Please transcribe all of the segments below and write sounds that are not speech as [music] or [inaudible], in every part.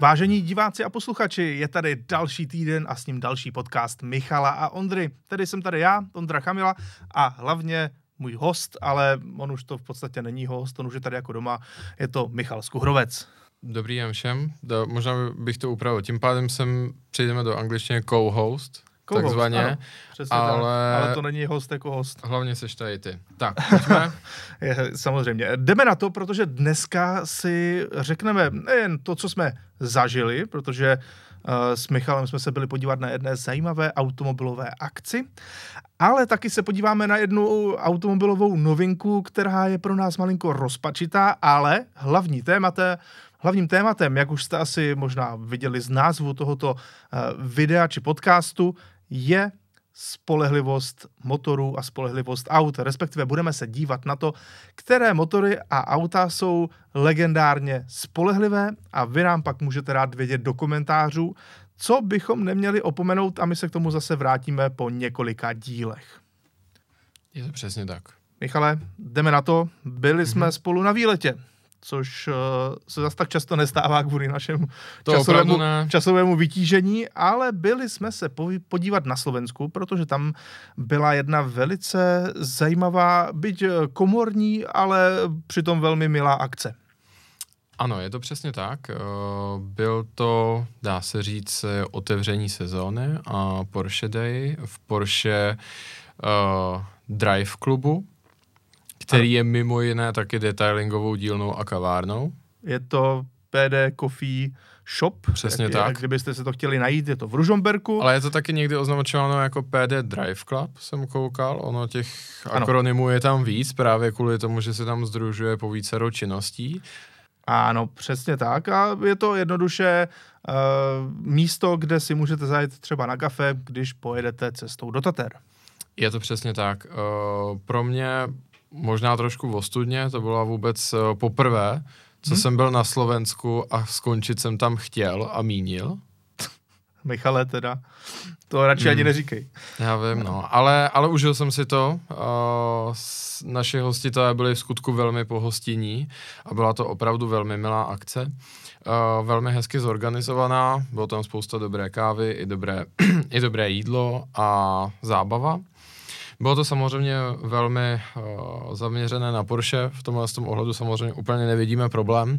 Vážení diváci a posluchači, je tady další týden a s ním další podcast Michala a Ondry. Tedy jsem tady já, Ondra Kamila a hlavně můj host, ale on už to v podstatě není host, on už je tady jako doma, je to Michal Skuhrovec. Dobrý den všem. Do, možná bych to upravil. Tím pádem sem přejdeme do angličtiny co-host, Co-host, takzvaně. ano, přesně ale- tak, ale to není host jako host. Hlavně seš tady ty. Tak, [laughs] pojďme. Samozřejmě. Jdeme na to, protože dneska si řekneme nejen to, co jsme zažili, protože uh, s Michalem jsme se byli podívat na jedné zajímavé automobilové akci, ale taky se podíváme na jednu automobilovou novinku, která je pro nás malinko rozpačitá, ale hlavní tématem, hlavním tématem, jak už jste asi možná viděli z názvu tohoto uh, videa či podcastu, je spolehlivost motorů a spolehlivost aut, respektive budeme se dívat na to, které motory a auta jsou legendárně spolehlivé a vy nám pak můžete rád vědět do komentářů, co bychom neměli opomenout a my se k tomu zase vrátíme po několika dílech. Je to přesně tak. Michale, jdeme na to. Byli jsme Mhm. spolu na výletě, což uh, se zase tak často nestává kvůli našemu To časovému, časovému vytížení, ale byli jsme se podívat na Slovensku, protože tam byla jedna velice zajímavá, byť eh, komorní, ale přitom velmi milá akce. Ano, je to přesně tak. Eh, Byl to, dá se říct, otevření sezóny a Porsche Day v Porsche uh, Drive klubu, který je mimo jiné taky detailingovou dílnou a kavárnou. Je to PD Coffee Shop. Přesně jak, tak. Jak kdybyste se to chtěli najít, je to v Ružomberku. Ale je to taky někdy označováno jako PD Drive Club, jsem koukal. Ono těch Ano. akronymů je tam víc, právě kvůli tomu, že se tam združuje po vícero činností. Ano, přesně tak. A je to jednoduše uh, místo, kde si můžete zajet třeba na kafe, když pojedete cestou do Tater. Je to přesně tak. Uh, pro mě možná trošku ostudně, to bylo vůbec uh, poprvé, co Hmm. jsem byl na Slovensku a skončit jsem tam chtěl a mínil. [laughs] Michale teda, to radši Hmm. ani neříkej. Já vím, no. Ale, ale užil jsem si to. Uh, naši hostitelé byli v skutku velmi pohostinní a byla to opravdu velmi milá akce. Uh, velmi hezky zorganizovaná, bylo tam spousta dobré kávy, i dobré, [clears throat] i dobré jídlo a zábava. Bylo to samozřejmě velmi uh, zaměřené na Porsche, v tomhle z tom ohledu samozřejmě úplně nevidíme problém,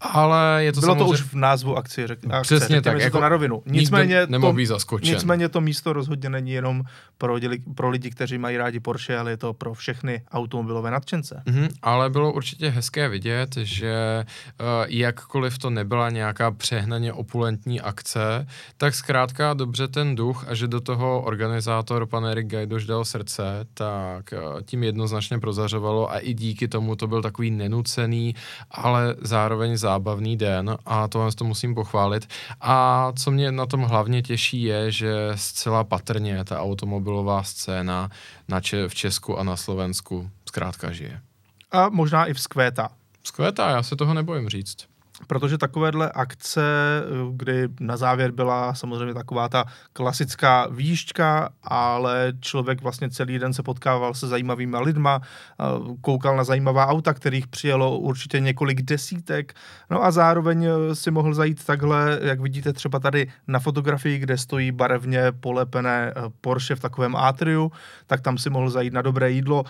ale je to Bylo to samozřejmě... už v názvu akci, řek, akce Přesně řekněme tak, jako to na rovinu. Nicméně to, zaskočen. nicméně to místo rozhodně není jenom pro, lidi, pro lidi, kteří mají rádi Porsche, ale je to pro všechny automobilové nadšence. Mhm, ale bylo určitě hezké vidět, že uh, jakkoliv to nebyla nějaká přehnaně opulentní akce, tak zkrátka dobře ten duch a že do toho organizátor pan Erik Gajdoš dal srdce, tak uh, tím jednoznačně prozařovalo a i díky tomu to byl takový nenucený, ale zároveň zábavný den a tohle to musím pochválit. A co mě na tom hlavně těší je, že zcela patrně ta automobilová scéna na Če- v Česku a na Slovensku zkrátka žije. A možná i vzkvétá. Skvětá, já se toho nebojím říct. Protože takovéhle akce, kdy na závěr byla samozřejmě taková ta klasická výšťka, ale člověk vlastně celý den se potkával se zajímavými lidma, eh, koukal na zajímavá auta, kterých přijelo určitě několik desítek, no a zároveň eh, si mohl zajít takhle, jak vidíte třeba tady na fotografii, kde stojí barevně polepené eh, Porsche v takovém atriu, tak tam si mohl zajít na dobré jídlo.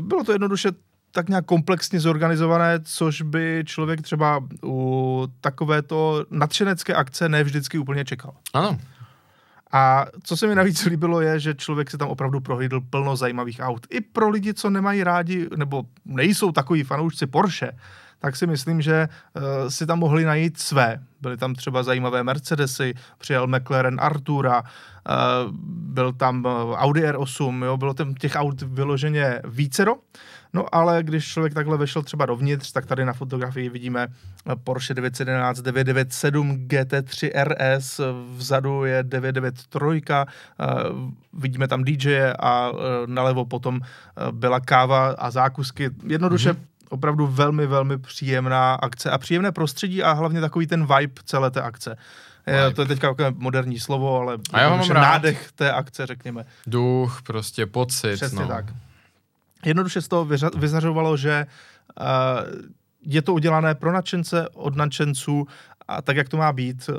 Bylo to jednoduše tak nějak komplexně zorganizované, což by člověk třeba u takovéto nadšenecké akce ne vždycky úplně čekal. Ano, A co se mi navíc líbilo je, že člověk si tam opravdu prohlídl plno zajímavých aut. I pro lidi, co nemají rádi, nebo nejsou takový fanoušci Porsche, tak si myslím, že uh, si tam mohli najít své. Byly tam třeba zajímavé Mercedesy, přijel McLaren Artura, uh, byl tam uh, Audi R8, jo, bylo tam těch aut vyloženě vícero. No ale když člověk takhle vešel třeba dovnitř, tak tady na fotografii vidíme eh, Porsche 911 997 GT3 RS, vzadu je 993, eh, vidíme tam DJ a eh, nalevo potom byla káva a zákusky. Jednoduše mm-hmm. opravdu velmi, velmi příjemná akce a příjemné prostředí a hlavně takový ten vibe celé té akce. Je, Vibe. to je teďka takové moderní slovo, ale A já mám nádech té akce, řekněme. duch, prostě pocit. Přesně no. tak. Jednoduše z toho vyřa- vyzařovalo, že uh, je to udělané pro nadšence, od nadšenců a tak, jak to má být.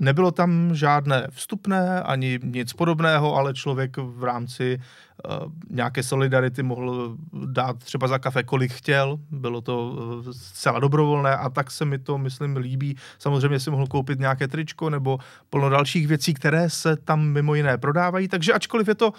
Nebylo tam žádné vstupné ani nic podobného, ale člověk v rámci uh, nějaké solidarity mohl dát třeba za kafe, kolik chtěl. Bylo to uh, zcela dobrovolné a tak se mi to, myslím, líbí. Samozřejmě si mohl koupit nějaké tričko nebo plno dalších věcí, které se tam mimo jiné prodávají. Takže ačkoliv je to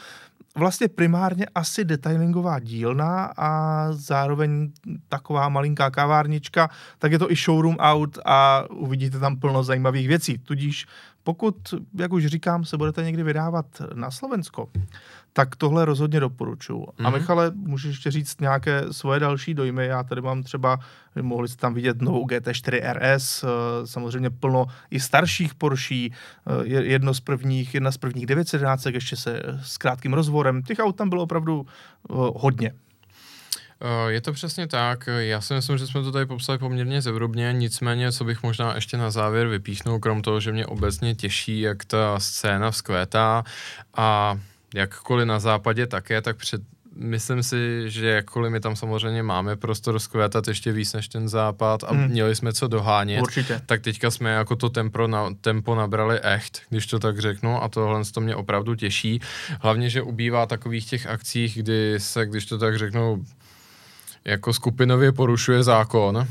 vlastně primárně asi detailingová dílna a zároveň taková malinká kavárnička, tak je to i showroom out a uvidíte tam plno zajímavých věcí. Tudíž pokud, jak už říkám, se budete někdy vydávat na Slovensko, tak tohle rozhodně doporučuji. Mm-hmm. A mhm. Michale, můžeš ještě říct nějaké svoje další dojmy? Já tady mám třeba, mohli jste tam vidět novou GT4 RS, eh, samozřejmě plno i starších Porsche, eh, jedno z prvních, jedna z prvních 911, ještě se s krátkým rozvorem. Těch aut tam bylo opravdu eh, hodně. Je to přesně tak. Já si myslím, že jsme to tady popsali poměrně zevrubně, nicméně, co bych možná ještě na závěr vypíchnul, krom toho, že mě obecně těší, jak ta scéna vzkvétá a jakkoliv na západě také, tak před, myslím si, že jakkoliv my tam samozřejmě máme prostor zkvétat ještě víc než ten západ a hmm. měli jsme co dohánět, Určitě. tak teďka jsme jako to tempo, na, tempo nabrali echt, když to tak řeknu a tohle to mě opravdu těší. Hlavně, že ubývá takových těch akcích, kdy se, když to tak řeknu, jako skupinově porušuje zákon,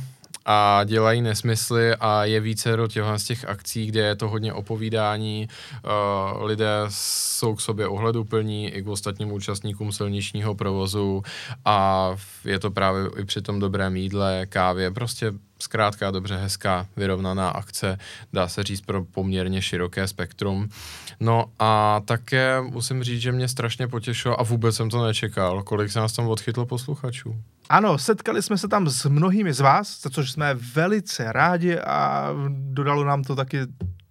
a dělají nesmysly a je více do těchto z těch akcí, kde je to hodně opovídání, uh, lidé jsou k sobě ohleduplní i k ostatním účastníkům silničního provozu a je to právě i při tom dobrém jídle, kávě, prostě zkrátka dobře hezká, vyrovnaná akce, dá se říct pro poměrně široké spektrum. No a také musím říct, že mě strašně potěšilo a vůbec jsem to nečekal, kolik se nás tam odchytlo posluchačů. Ano, setkali jsme se tam s mnohými z vás, za což jsme velice rádi a dodalo nám to taky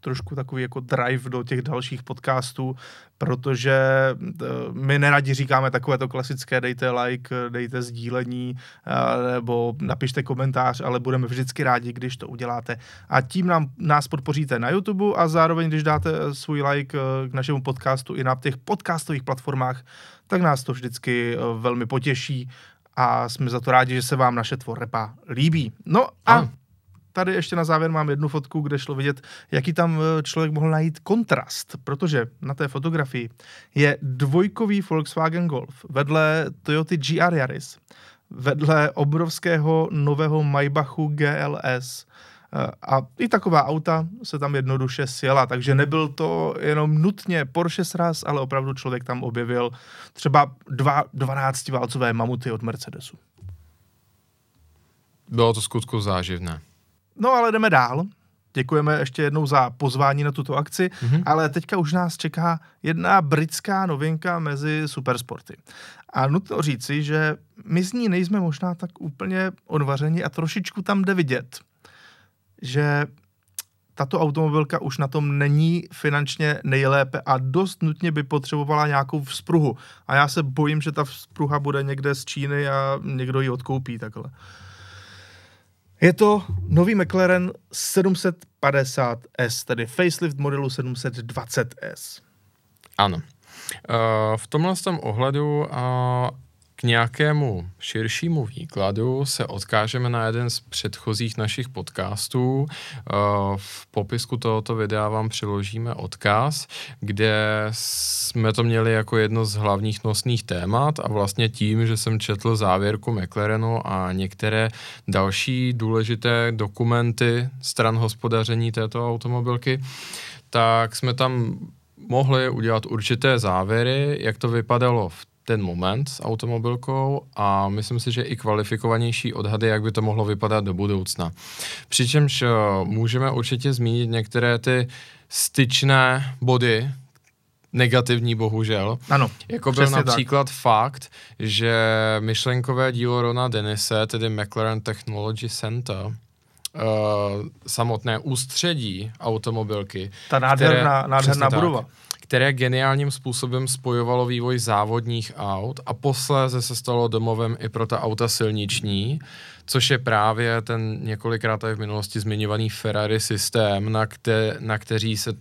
trošku takový jako drive do těch dalších podcastů, protože eh, my neradi říkáme takové to klasické dejte like, dejte sdílení eh, nebo napište komentář, ale budeme vždycky rádi, když to uděláte. A tím nám, nás podpoříte na YouTube a zároveň, když dáte svůj like eh, k našemu podcastu i na těch podcastových platformách, tak nás to vždycky velmi potěší a jsme za to rádi, že se vám naše tvorba líbí. No a a tady ještě na závěr mám jednu fotku, kde šlo vidět, jaký tam eh, člověk mohl najít kontrast, protože na té fotografii je dvojkový Volkswagen Golf vedle Toyota GR Yaris, vedle obrovského nového Maybachu GLS, Eh, a i taková auta se tam jednoduše sjela, takže nebyl to jenom nutně Porsche sraz, ale opravdu člověk tam objevil třeba dva 12-válcové mamuty od Mercedesu. Bylo to skutku záživné. No ale jdeme dál. Děkujeme ještě jednou za pozvání na tuto akci, mm-hmm. ale teďka už nás čeká jedna britská novinka mezi supersporty. A nutno říci, že my z ní nejsme možná tak úplně odvařeni a trošičku tam jde vidět, že tato automobilka už na tom není finančně nejlépe a dost nutně by potřebovala nějakou vzpruhu. A já se bojím, že ta vzpruha bude někde z Číny a někdo ji odkoupí takhle. Je to nový McLaren 750S, tedy facelift modelu 720S. Ano. Uh, v tomhle tom ohledu k nějakému širšímu výkladu se odkážeme na jeden z předchozích našich podcastů. Eh, v popisku tohoto videa vám přiložíme odkaz, kde jsme to měli jako jedno z hlavních nosných témat a vlastně tím, že jsem četl závěrku McLarenu a některé další důležité dokumenty stran hospodaření této automobilky, tak jsme tam mohli udělat určité závěry, jak to vypadalo v ten moment s automobilkou a myslím si, že i kvalifikovanější odhady, jak by to mohlo vypadat do budoucna. Přičemž eh, můžeme určitě zmínit některé ty styčné body, negativní bohužel. Ano, Jako byl například tak. fakt, že myšlenkové dílo Rona Denise, tedy McLaren Technology Center, uh, samotné ústředí automobilky. Ta nádherná, které, nádherná budova. Tak, které geniálním způsobem spojovalo vývoj závodních aut a posléze se stalo domovem i pro ta auta silniční, což je právě ten několikrát tady v minulosti zmiňovaný Ferrari systém, na, kte, na který se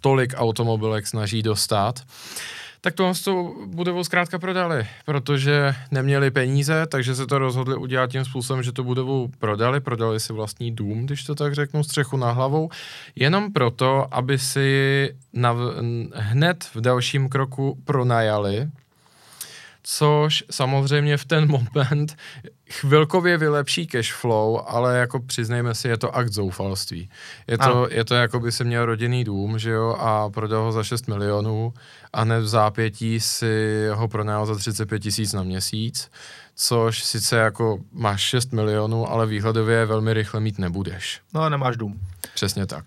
tolik automobilek snaží dostat tak tohle s tou budovu zkrátka prodali, protože neměli peníze, takže se to rozhodli udělat tím způsobem, že tu budovu prodali, prodali si vlastní dům, když to tak řeknu, střechu na hlavou, jenom proto, aby si na, hned v dalším kroku pronajali což samozřejmě v ten moment chvilkově vylepší cash flow, ale jako přiznejme si, je to akt zoufalství. Je to, je to jako by se měl rodinný dům, že jo, a prodal ho za 6 milionů a hned v zápětí si ho pronajal za 35 tisíc na měsíc, což sice jako máš 6 milionů, ale výhledově velmi rychle mít nebudeš. No a nemáš dům. Přesně tak.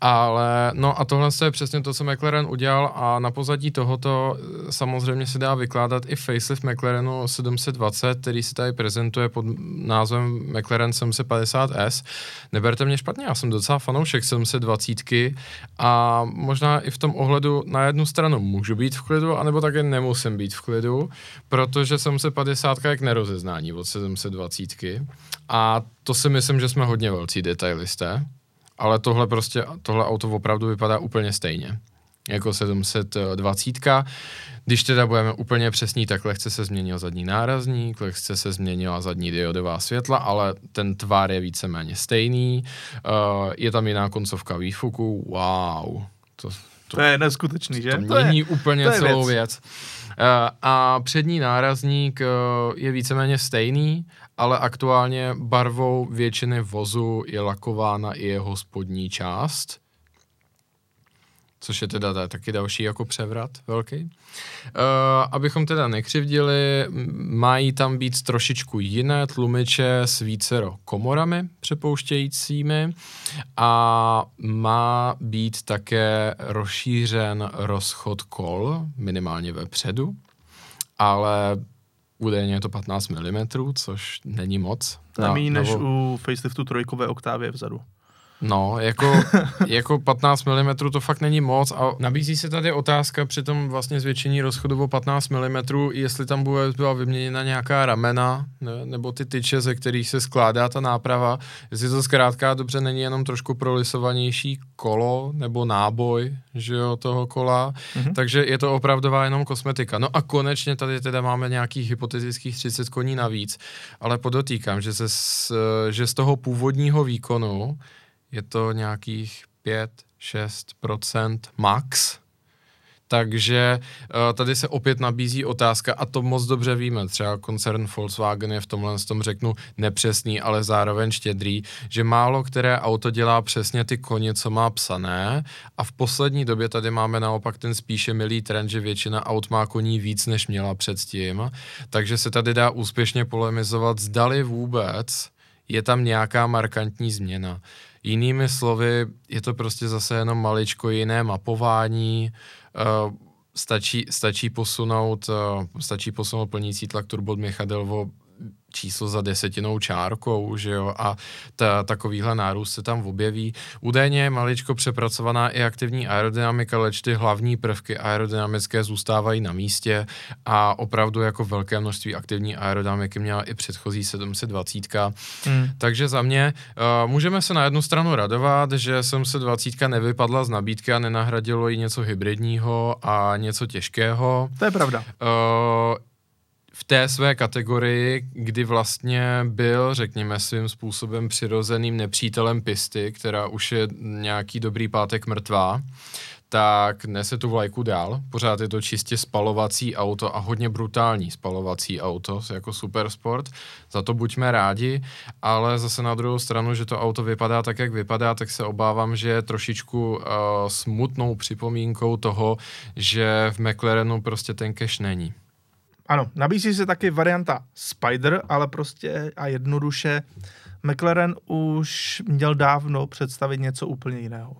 Ale no a tohle je přesně to, co McLaren udělal a na pozadí tohoto eh, samozřejmě se dá vykládat i facelift McLarenu 720, který se tady prezentuje pod názvem McLaren 750S. Neberte mě špatně, já jsem docela fanoušek 720 a možná i v tom ohledu na jednu stranu můžu být v klidu, anebo také nemusím být v klidu, protože 750 je k nerozeznání od 720 a to si myslím, že jsme hodně velcí detailisté ale tohle prostě, tohle auto opravdu vypadá úplně stejně jako 720. Když teda budeme úplně přesní, tak lehce se změnil zadní nárazník, lehce se změnila zadní diodová světla, ale ten tvar je víceméně stejný. Uh, je tam jiná koncovka výfuku, wow. To, to, to je neskutečný, že? To mění je, úplně to je celou věc. věc. Uh, a přední nárazník uh, je víceméně stejný, ale aktuálně barvou většiny vozu je lakována i jeho spodní část, což je teda taky další jako převrat velký. Uh, abychom teda nekřivdili, mají tam být trošičku jiné tlumiče s vícero komorami přepouštějícími a má být také rozšířen rozchod kol, minimálně vepředu, ale Údajně je to 15 mm, což není moc. Je méně než u faceliftu trojkové oktávě vzadu. No, jako, [laughs] jako 15 mm to fakt není moc a nabízí se tady otázka při tom vlastně zvětšení rozchodu o 15 mm, jestli tam bude, byla vyměněna nějaká ramena ne, nebo ty tyče, ze kterých se skládá ta náprava, jestli to zkrátka dobře není jenom trošku prolisovanější kolo nebo náboj, že jo, toho kola, mm-hmm. takže je to opravdová jenom kosmetika. No a konečně tady teda máme nějakých hypotetických 30 koní navíc, ale podotýkám, že, se z, že z toho původního výkonu je to nějakých 5-6% max. Takže uh, tady se opět nabízí otázka, a to moc dobře víme, třeba koncern Volkswagen je v tomhle tom řeknu nepřesný, ale zároveň štědrý, že málo které auto dělá přesně ty koně, co má psané a v poslední době tady máme naopak ten spíše milý trend, že většina aut má koní víc, než měla předtím, takže se tady dá úspěšně polemizovat, zdali vůbec je tam nějaká markantní změna. Jinými slovy, je to prostě zase jenom maličko jiné mapování, uh, stačí, stačí posunout, uh, stačí posunout plnící tlak turbo měchadel číslo za desetinou čárkou, že jo, a ta, takovýhle nárůst se tam objeví. Údajně je maličko přepracovaná i aktivní aerodynamika, leč ty hlavní prvky aerodynamické zůstávají na místě a opravdu jako velké množství aktivní aerodynamiky měla i předchozí 720. Hmm. Takže za mě uh, můžeme se na jednu stranu radovat, že 720 nevypadla z nabídky a nenahradilo jí něco hybridního a něco těžkého. To je pravda. Uh, té své kategorii, kdy vlastně byl, řekněme, svým způsobem přirozeným nepřítelem pisty, která už je nějaký dobrý pátek mrtvá, tak nese tu vlajku dál. Pořád je to čistě spalovací auto a hodně brutální spalovací auto, jako supersport. Za to buďme rádi, ale zase na druhou stranu, že to auto vypadá tak, jak vypadá, tak se obávám, že je trošičku uh, smutnou připomínkou toho, že v McLarenu prostě ten cash není. Ano, nabízí se taky varianta Spider, ale prostě a jednoduše McLaren už měl dávno představit něco úplně jiného.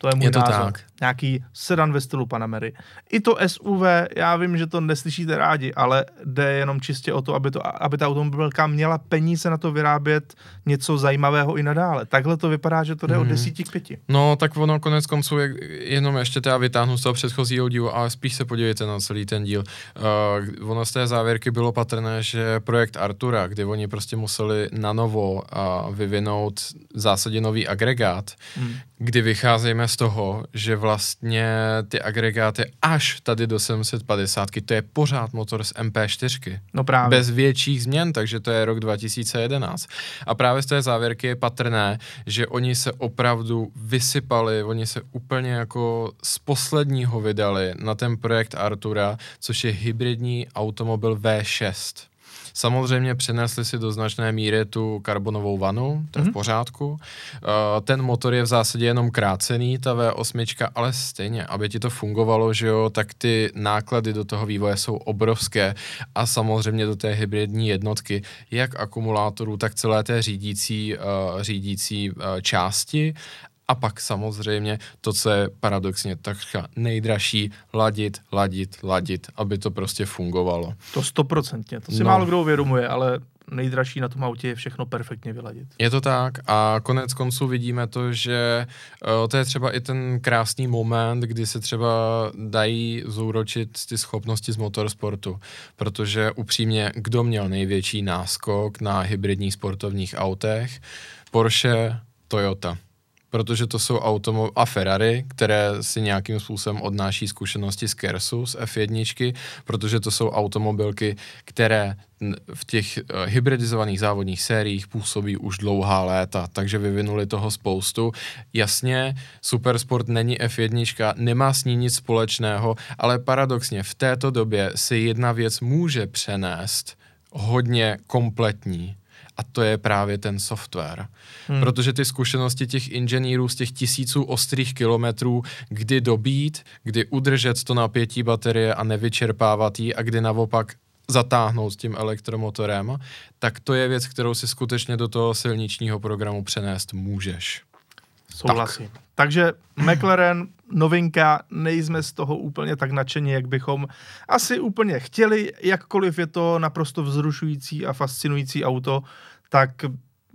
To je můj je to názor. Tak. Nějaký sedan ve stylu Panamery. I to SUV, já vím, že to neslyšíte rádi, ale jde jenom čistě o to, aby, to, aby ta automobilka měla peníze na to vyrábět něco zajímavého i nadále. Takhle to vypadá, že to jde hmm. od mhm. desíti k pěti. No, tak ono konec konců je jenom ještě teda vytáhnu z toho předchozího dílu, ale spíš se podívejte na celý ten díl. Uh, ono z té závěrky bylo patrné, že projekt Artura, kdy oni prostě museli na novo uh, vyvinout v zásadě nový agregát, hmm. kdy vycházíme z toho, že vlastně ty agregáty až tady do 750, to je pořád motor z MP4. No právě. Bez větších změn, takže to je rok 2011. A právě z té závěrky je patrné, že oni se opravdu vysypali, oni se úplně jako z posledního vydali na ten projekt Artura, což je hybridní automobil V6. Samozřejmě přenesli si do značné míry tu karbonovou vanu, to je mm-hmm. v mhm. pořádku. Uh, ten motor je v zásadě jenom krácený, ta V8, ale stejně, aby ti to fungovalo, že jo, tak ty náklady do toho vývoje jsou obrovské a samozřejmě do té hybridní jednotky, jak akumulátorů, tak celé té řídící, uh, řídící uh, části a pak samozřejmě to, co je paradoxně takřka nejdražší, ladit, ladit, ladit, aby to prostě fungovalo. To stoprocentně, to si no. málo kdo uvědomuje, ale nejdražší na tom autě je všechno perfektně vyladit. Je to tak a konec konců vidíme to, že uh, to je třeba i ten krásný moment, kdy se třeba dají zúročit ty schopnosti z motorsportu, protože upřímně, kdo měl největší náskok na hybridních sportovních autech? Porsche, Toyota protože to jsou automo- a Ferrari, které si nějakým způsobem odnáší zkušenosti z Kersu, z F1, protože to jsou automobilky, které v těch uh, hybridizovaných závodních sériích působí už dlouhá léta, takže vyvinuli toho spoustu. Jasně, Supersport není F1, nemá s ní nic společného, ale paradoxně v této době si jedna věc může přenést hodně kompletní a to je právě ten software. Hmm. Protože ty zkušenosti těch inženýrů z těch tisíců ostrých kilometrů, kdy dobít, kdy udržet to napětí baterie a nevyčerpávat ji a kdy naopak zatáhnout s tím elektromotorem, tak to je věc, kterou si skutečně do toho silničního programu přenést můžeš. Souhlasím. Tak. Takže McLaren, novinka, nejsme z toho úplně tak nadšení, jak bychom asi úplně chtěli, jakkoliv je to naprosto vzrušující a fascinující auto, tak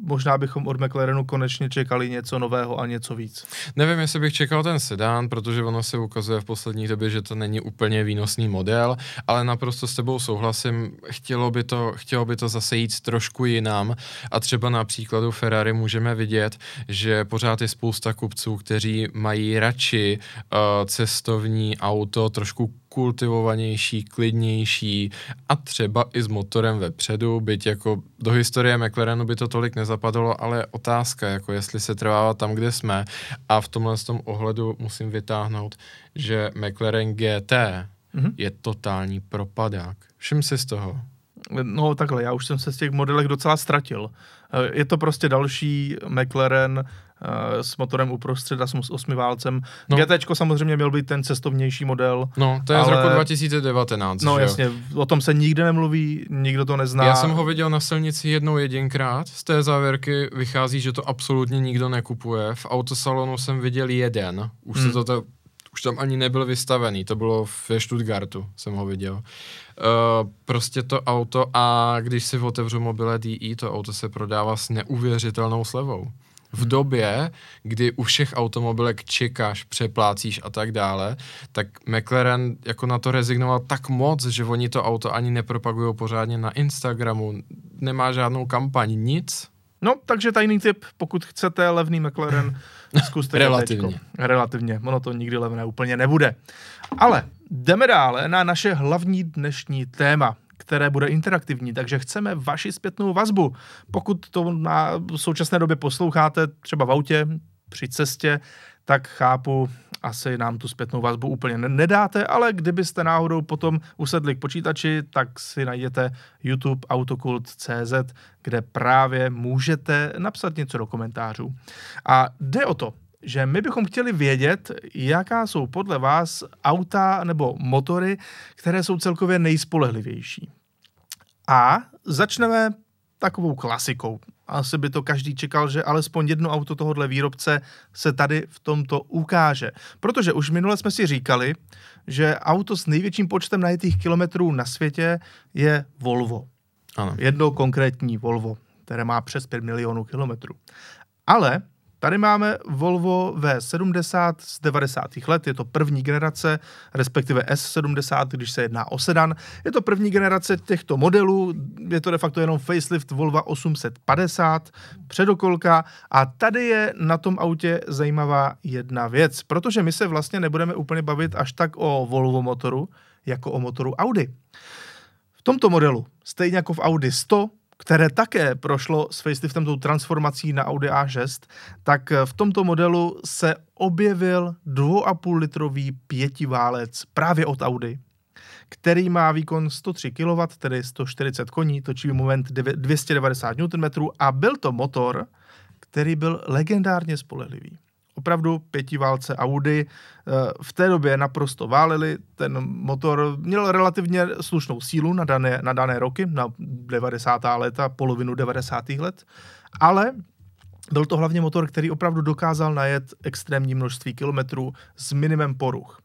možná bychom od McLarenu konečně čekali něco nového a něco víc. Nevím, jestli bych čekal ten sedán, protože ono se ukazuje v poslední době, že to není úplně výnosný model, ale naprosto s tebou souhlasím, chtělo by to, chtělo by to zase jít trošku jinam a třeba na příkladu Ferrari můžeme vidět, že pořád je spousta kupců, kteří mají radši uh, cestovní auto trošku kultivovanější, klidnější a třeba i s motorem vepředu, byť jako do historie McLarenu by to tolik nezapadlo, ale otázka, jako jestli se trvává tam, kde jsme a v tomhle tom ohledu musím vytáhnout, že McLaren GT mm-hmm. je totální propadák. Všim si z toho. No takhle, já už jsem se z těch modelech docela ztratil. Eh, je to prostě další McLaren s motorem uprostřed a s osmiválcem. No. GT samozřejmě měl být ten cestovnější model. No, to je ale... z roku 2019. No jasně, o tom se nikde nemluví, nikdo to nezná. Já jsem ho viděl na silnici jednou jedinkrát, z té závěrky vychází, že to absolutně nikdo nekupuje. V autosalonu jsem viděl jeden, už hmm. se to, už tam ani nebyl vystavený, to bylo ve Stuttgartu, jsem ho viděl. Uh, prostě to auto a když si otevřu mobile DE, to auto se prodává s neuvěřitelnou slevou v době, kdy u všech automobilek čekáš, přeplácíš a tak dále, tak McLaren jako na to rezignoval tak moc, že oni to auto ani nepropagují pořádně na Instagramu, nemá žádnou kampaň, nic. No, takže tajný tip, pokud chcete levný McLaren, [laughs] zkuste Relativně. Relativně, ono to nikdy levné úplně nebude. Ale jdeme dále na naše hlavní dnešní téma které bude interaktivní, takže chceme vaši zpětnou vazbu. Pokud to na současné době posloucháte třeba v autě, při cestě, tak chápu, asi nám tu zpětnou vazbu úplně nedáte, ale kdybyste náhodou potom usedli k počítači, tak si najděte YouTube autokult.cz, kde právě můžete napsat něco do komentářů. A jde o to, že my bychom chtěli vědět, jaká jsou podle vás auta nebo motory, které jsou celkově nejspolehlivější. A začneme takovou klasikou. Asi by to každý čekal, že alespoň jedno auto tohohle výrobce se tady v tomto ukáže. Protože už minule jsme si říkali, že auto s největším počtem najetých kilometrů na světě je Volvo. Ano. Jedno konkrétní Volvo, které má přes 5 milionů kilometrů. Ale Tady máme Volvo V70 z 90. let, je to první generace, respektive S70, když se jedná o sedan. Je to první generace těchto modelů, je to de facto jenom facelift Volvo 850, předokolka a tady je na tom autě zajímavá jedna věc, protože my se vlastně nebudeme úplně bavit až tak o Volvo motoru, jako o motoru Audi. V tomto modelu, stejně jako v Audi 100, které také prošlo s faceliftem tou transformací na Audi A6, tak v tomto modelu se objevil 2,5 litrový pětiválec právě od Audi, který má výkon 103 kW, tedy 140 koní, točivý moment 290 Nm a byl to motor, který byl legendárně spolehlivý opravdu pětiválce Audi eh, v té době naprosto váleli. Ten motor měl relativně slušnou sílu na dané, na dané roky, na 90. léta, polovinu 90. let, ale byl to hlavně motor, který opravdu dokázal najet extrémní množství kilometrů s minimem poruch.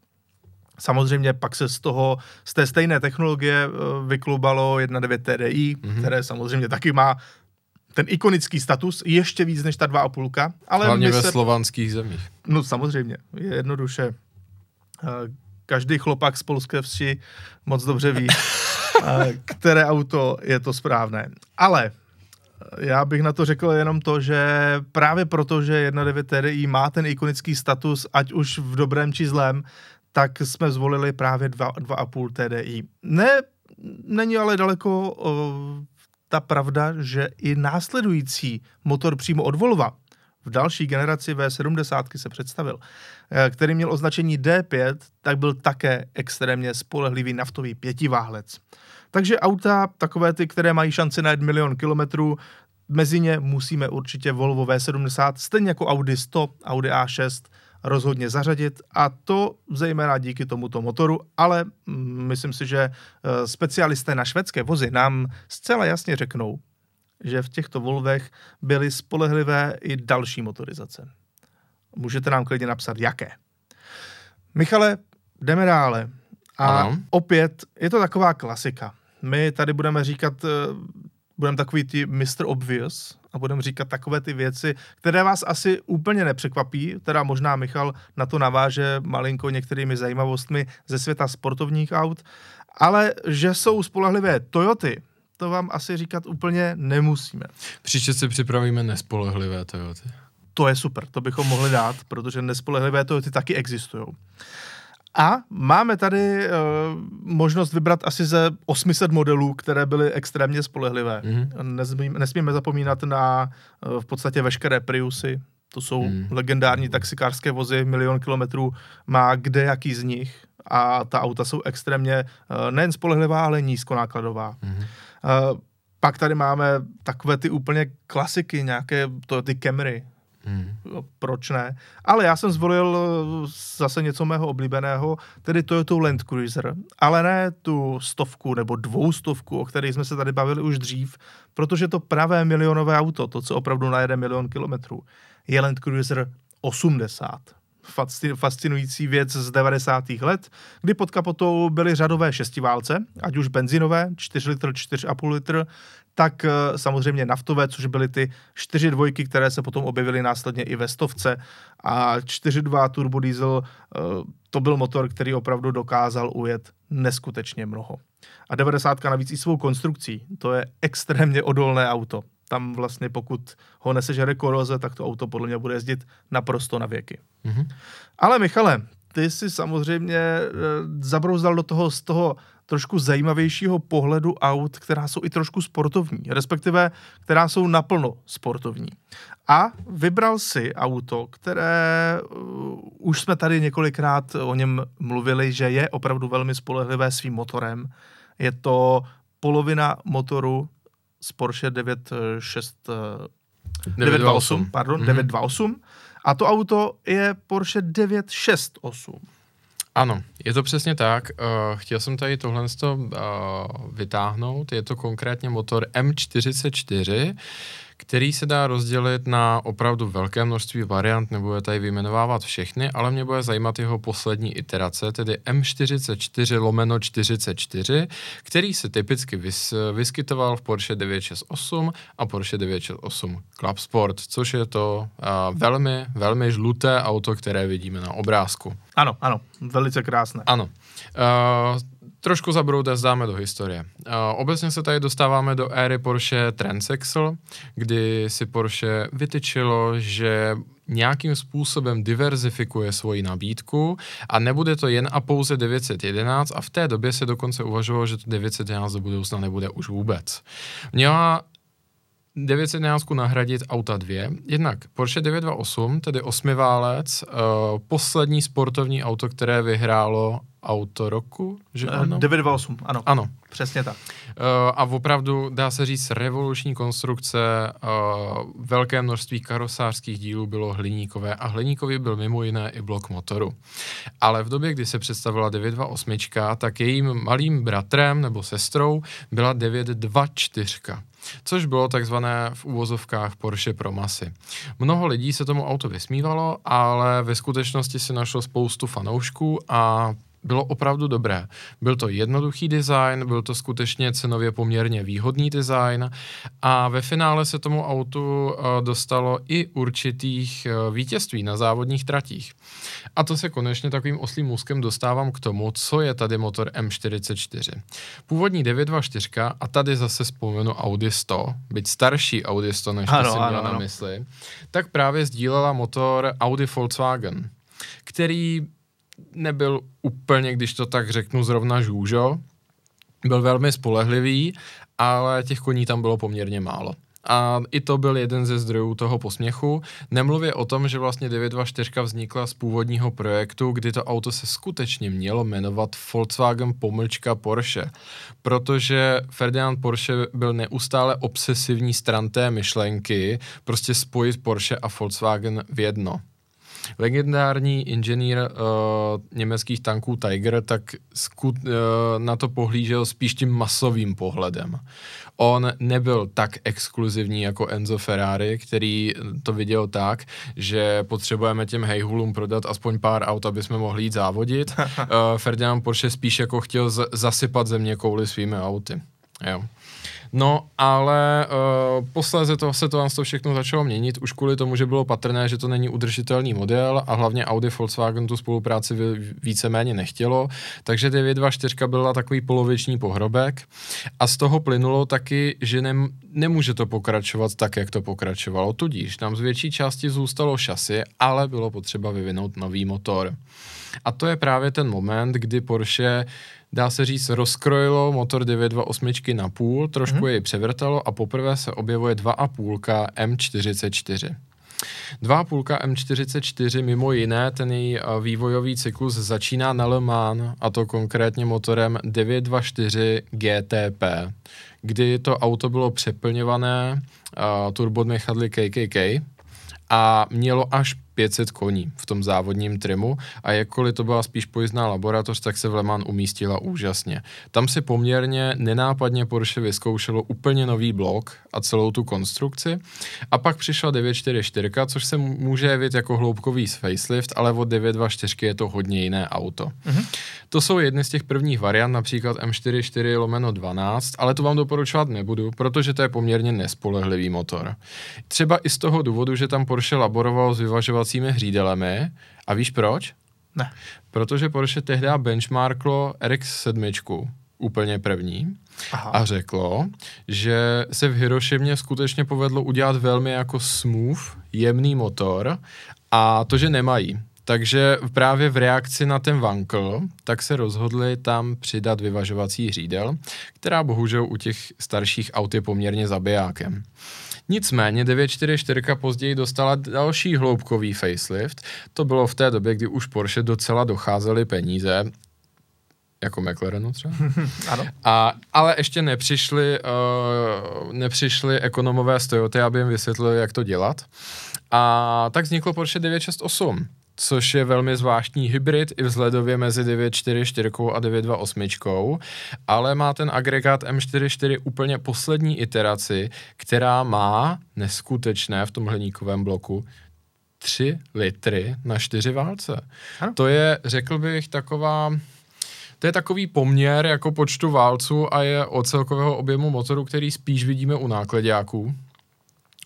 Samozřejmě pak se z toho, z té stejné technologie eh, vyklubalo 1.9 TDI, mm-hmm. které samozřejmě taky má ten ikonický status ještě víc než ta dva a půlka. Ale Hlavně ve se... slovanských zemích. No samozřejmě, je jednoduše. Eh, každý chlopak z polské vsi moc dobře ví, [laughs] eh, které auto je to správné. Ale eh, já bych na to řekl jenom to, že právě proto, že 1.9 TDI má ten ikonický status, ať už v dobrém či zlém, tak jsme zvolili právě 2,5 TDI. Ne, není ale daleko ta pravda, že i následující motor přímo od Volva v další generaci V70 se představil, eh, který měl označení D5, tak byl také extrémně spolehlivý naftový pětiváhlec. Takže auta, takové ty, které mají šanci na 1 milion kilometrů, mezi ně musíme určitě Volvo V70, stejně jako Audi 100, Audi A6, rozhodně zařadit a to zejména díky tomuto motoru, ale mm, myslím si, že eh, specialisté na švédské vozy nám zcela jasně řeknou, že v těchto Volvech byly spolehlivé i další motorizace. Můžete nám klidně napsat, jaké. Michale, jdeme dále. A ano. opět je to taková klasika. My tady budeme říkat, eh, budeme takový ty Mr. Obvious, a budeme říkat takové ty věci, které vás asi úplně nepřekvapí, teda možná Michal na to naváže malinko některými zajímavostmi ze světa sportovních aut, ale že jsou spolehlivé Toyoty, to vám asi říkat úplně nemusíme. Příště si připravíme nespolehlivé Toyoty. To je super, to bychom mohli dát, protože nespolehlivé Toyoty taky existují. A máme tady uh, možnost vybrat asi ze 800 modelů, které byly extrémně spolehlivé. Mm-hmm. Nesmíme, nesmíme zapomínat na uh, v podstatě veškeré Priusy. To jsou mm. legendární taxikářské vozy, milion kilometrů má kde jaký z nich a ta auta jsou extrémně uh, nejen spolehlivá, ale nízkonákladová. Mm. Uh, pak tady máme takové ty úplně klasiky, nějaké to, ty Camry, Hmm. Proč ne? Ale já jsem zvolil eh, zase něco mého oblíbeného, tedy Toyota Land Cruiser, ale ne tu stovku nebo dvoustovku, o které jsme se tady bavili už dřív, protože to pravé milionové auto, to, co opravdu najede milion kilometrů, je Land Cruiser 80 fascinující věc z 90. let, kdy pod kapotou byly řadové šestiválce, ať už benzinové, 4 litr, 4,5 litr, tak eh, samozřejmě naftové, což byly ty čtyři dvojky, které se potom objevily následně i ve stovce a 4.2 turbodiesel, eh, to byl motor, který opravdu dokázal ujet neskutečně mnoho. A 90 navíc i svou konstrukcí, to je extrémně odolné auto. Tam vlastně pokud ho nesežere koroze, tak to auto podle mě bude jezdit naprosto na věky. Mm-hmm. Ale Michale, ty si samozřejmě e, zabrouzdal do toho z toho trošku zajímavějšího pohledu aut, která jsou i trošku sportovní, respektive která jsou naplno sportovní. A vybral si auto, které uh, už jsme tady několikrát o něm mluvili, že je opravdu velmi spolehlivé svým motorem. Je to polovina motoru z Porsche 96, 928, pardon, mm-hmm. 928. A to auto je Porsche 968. Ano, je to přesně tak. Uh, chtěl jsem tady tohle uh, vytáhnout. Je to konkrétně motor M44, který se dá rozdělit na opravdu velké množství variant, nebude tady vyjmenovávat všechny, ale mě bude zajímat jeho poslední iterace, tedy M44 lomeno 44, který se typicky vys, vyskytoval v Porsche 968 a Porsche 968 Club Sport, což je to uh, velmi, velmi žluté auto, které vidíme na obrázku. Ano, ano, velice krásné. Ano. Uh, trošku zabroude zdáme do historie. Obecně se tady dostáváme do éry Porsche Transaxle, kdy si Porsche vytyčilo, že nějakým způsobem diverzifikuje svoji nabídku a nebude to jen a pouze 911 a v té době se dokonce uvažovalo, že to 911 do budoucna nebude už vůbec. Měla 911 nahradit auta dvě. Jednak Porsche 928, tedy osmiválec, uh, poslední sportovní auto, které vyhrálo auto roku, že ano? 928, ano. Ano. Přesně tak. Uh, a opravdu, dá se říct, revoluční konstrukce, uh, velké množství karosářských dílů bylo hliníkové a hliníkový byl mimo jiné i blok motoru. Ale v době, kdy se představila 928, tak jejím malým bratrem nebo sestrou byla 924 což bylo takzvané v úvozovkách Porsche pro masy. Mnoho lidí se tomu auto vysmívalo, ale ve skutečnosti se našlo spoustu fanoušků a bylo opravdu dobré. Byl to jednoduchý design, byl to skutečně cenově poměrně výhodný design a ve finále se tomu autu uh, dostalo i určitých uh, vítězství na závodních tratích. A to se konečně takovým oslým úzkem dostávám k tomu, co je tady motor M44. Původní 924 a tady zase vzpomenu Audi 100, byť starší Audi 100, než ano, to si měla na mysli, tak právě sdílela motor Audi Volkswagen, který nebyl úplně, když to tak řeknu, zrovna žůžo. Byl velmi spolehlivý, ale těch koní tam bylo poměrně málo. A i to byl jeden ze zdrojů toho posměchu. Nemluvě o tom, že vlastně 924 vznikla z původního projektu, kdy to auto se skutečně mělo jmenovat Volkswagen pomlčka Porsche. Protože Ferdinand Porsche byl neustále obsesivní stran té myšlenky, prostě spojit Porsche a Volkswagen v jedno legendární inženýr uh, německých tanků Tiger, tak skut, uh, na to pohlížel spíš tím masovým pohledem. On nebyl tak exkluzivní jako Enzo Ferrari, který to viděl tak, že potřebujeme těm hejhulům prodat aspoň pár aut, aby jsme mohli jít závodit. uh, [laughs] Ferdinand Porsche spíš jako chtěl z- zasypat země kouli svými auty. Jo. No, ale uh, posléze to, se to to všechno začalo měnit, už kvůli tomu, že bylo patrné, že to není udržitelný model a hlavně Audi Volkswagen tu spolupráci víceméně nechtělo, takže 924 byla takový poloviční pohrobek a z toho plynulo taky, že ne, nemůže to pokračovat tak, jak to pokračovalo, tudíž nám z větší části zůstalo šasy, ale bylo potřeba vyvinout nový motor. A to je právě ten moment, kdy Porsche dá se říct, rozkrojilo motor 928 na půl, trošku mm-hmm. jej převrtalo a poprvé se objevuje 2,5 M44. 2,5 M44 mimo jiné, ten její vývojový cyklus začíná na Le Mans, a to konkrétně motorem 924 GTP, kdy to auto bylo přeplňované uh, turbomechadly KKK a mělo až 500 koní v tom závodním trimu a jakkoliv to byla spíš pojízdná laboratoř, tak se v Le Mans umístila úžasně. Tam si poměrně nenápadně Porsche vyzkoušelo úplně nový blok a celou tu konstrukci a pak přišla 944, což se může jevit jako hloubkový facelift, ale od 924 je to hodně jiné auto. Mm-hmm. To jsou jedny z těch prvních variant, například M44 lomeno 12, ale to vám doporučovat nebudu, protože to je poměrně nespolehlivý motor. Třeba i z toho důvodu, že tam Porsche laboroval s vyvažovacími hřídelemi. A víš proč? Ne. Protože Porsche tehdy benchmarklo RX-7, úplně první, Aha. a řeklo, že se v Hirošimě skutečně povedlo udělat velmi jako smooth, jemný motor a to, že nemají. Takže právě v reakci na ten vankl, tak se rozhodli tam přidat vyvažovací hřídel, která bohužel u těch starších aut je poměrně zabijákem. Nicméně 944 později dostala další hloubkový facelift. To bylo v té době, kdy už Porsche docela docházely peníze jako McLarenu třeba. [laughs] ano. A, ale ještě nepřišli, uh, nepřišli ekonomové z Toyota, aby jim vysvětlili, jak to dělat. A tak vzniklo Porsche 968 což je velmi zvláštní hybrid i vzhledově mezi 944 a 928, ale má ten agregát M44 úplně poslední iteraci, která má neskutečné v tom hliníkovém bloku 3 litry na 4 válce. Ano. To je, řekl bych, taková to je takový poměr jako počtu válců a je od celkového objemu motoru, který spíš vidíme u nákladňáků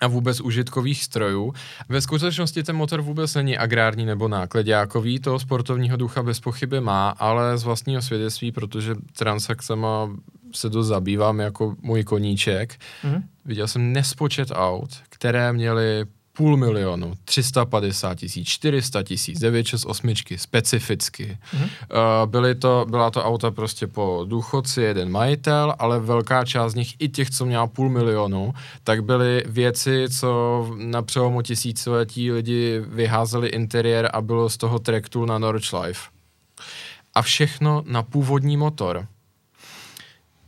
a vůbec užitkových strojů. Ve skutečnosti ten motor vůbec není agrární nebo nákladňákový, toho sportovního ducha bez pochyby má, ale z vlastního svědectví, protože transakcema se dost zabývám jako můj koníček, mm-hmm. viděl jsem nespočet aut, které měly půl milionu, 350 tisíc, 400 tisíc, 968 specificky. Mm-hmm. Uh, byly to, byla to auta prostě po důchodci, jeden majitel, ale velká část z nich, i těch, co měla půl milionu, tak byly věci, co na přelomu tisíciletí lidi vyházeli interiér a bylo z toho track tool na Nordschleife. A všechno na původní motor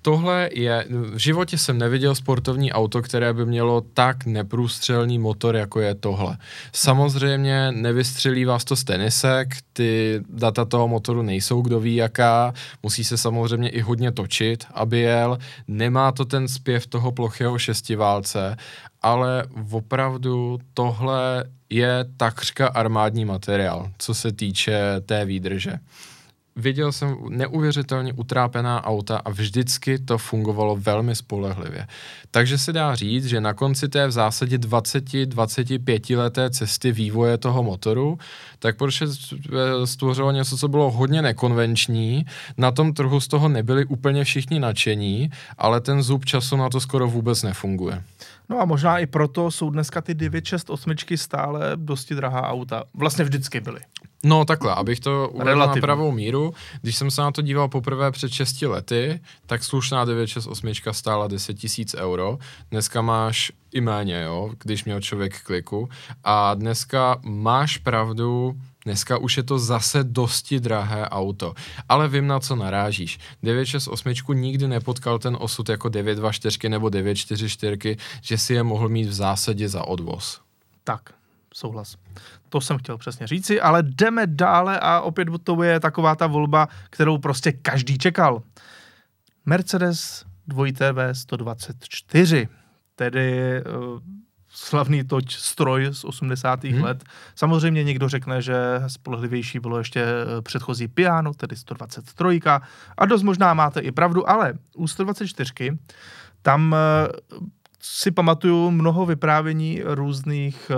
tohle je, v životě jsem neviděl sportovní auto, které by mělo tak neprůstřelný motor, jako je tohle. Samozřejmě nevystřelí vás to z tenisek, ty data toho motoru nejsou kdo ví jaká, musí se samozřejmě i hodně točit, aby jel, nemá to ten zpěv toho plochého šestiválce, ale opravdu tohle je takřka armádní materiál, co se týče té výdrže viděl jsem neuvěřitelně utrápená auta a vždycky to fungovalo velmi spolehlivě. Takže se dá říct, že na konci té v zásadě 20-25 leté cesty vývoje toho motoru, tak Porsche stvořilo něco, co bylo hodně nekonvenční. Na tom trhu z toho nebyli úplně všichni nadšení, ale ten zub času na to skoro vůbec nefunguje. No a možná i proto jsou dneska ty 968 stále dosti drahá auta. Vlastně vždycky byly. No takhle, abych to uvedl na pravou míru, když jsem se na to díval poprvé před 6 lety, tak slušná 968 stála 10 tisíc euro, dneska máš i méně, jo, když měl člověk kliku a dneska máš pravdu, Dneska už je to zase dosti drahé auto. Ale vím, na co narážíš. 968 nikdy nepotkal ten osud jako 924 nebo 944, že si je mohl mít v zásadě za odvoz. Tak, souhlas. To jsem chtěl přesně říci, ale jdeme dále a opět to je taková ta volba, kterou prostě každý čekal. Mercedes 2TV 124, tedy uh, slavný toť stroj z 80. Hmm. let. Samozřejmě někdo řekne, že spolehlivější bylo ještě eh, předchozí piano, tedy 123. A dost možná máte i pravdu, ale u 124 tam eh, si pamatuju mnoho vyprávění různých eh,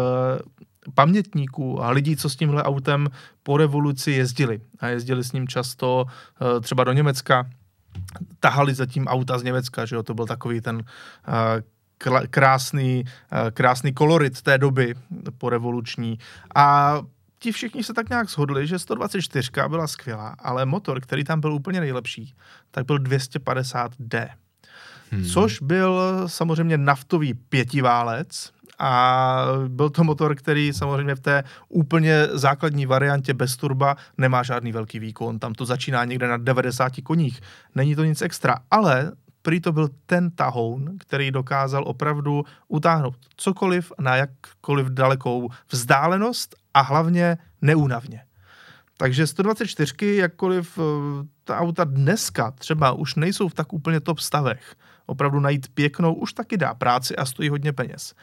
pamětníků a lidí, co s tímhle autem po revoluci jezdili. A jezdili s ním často třeba do Německa, tahali zatím auta z Německa, že jo, to byl takový ten krásný, eh, krásný kolorit té doby porevoluční. A ti všichni se tak nějak shodli, že 124 byla skvělá, ale motor, který tam byl úplně nejlepší, tak byl 250D. Hmm. Což byl samozřejmě naftový pětiválec, a byl to motor, který samozřejmě v té úplně základní variantě bez turba nemá žádný velký výkon. Tam to začíná někde na 90 koních. Není to nic extra, ale prý to byl ten tahoun, který dokázal opravdu utáhnout cokoliv na jakkoliv dalekou vzdálenost a hlavně neúnavně. Takže 124, jakkoliv eh, ta auta dneska třeba už nejsou v tak úplně top stavech, opravdu najít pěknou už taky dá práci a stojí hodně peněz.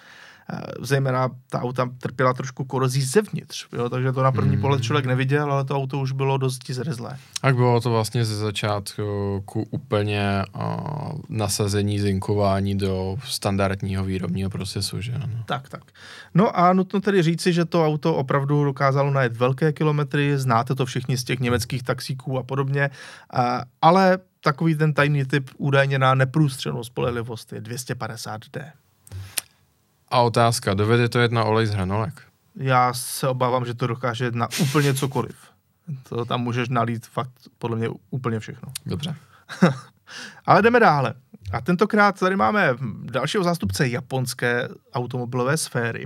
Eh, zejména ta auta trpěla trošku korozí zevnitř, jo, takže to na první mm. pohled člověk neviděl, ale to auto už bylo dosti zrezlé. Tak bylo to vlastně ze začátku úplně uh, nasazení zinkování do standardního výrobního procesu, že ano. Tak, tak. No a nutno tedy říci, že to auto opravdu dokázalo najet velké kilometry, znáte to všichni z těch německých taxíků a podobně, uh, ale takový ten tajný typ údajně na neprůstřelnou spolehlivost je 250D. A otázka, dovede to jet na olej z hranolek? Já se obávám, že to dokáže na úplně cokoliv. To tam můžeš nalít fakt podle mě úplně všechno. Dobře. [laughs] Ale jdeme dále. A tentokrát tady máme dalšího zástupce japonské automobilové sféry.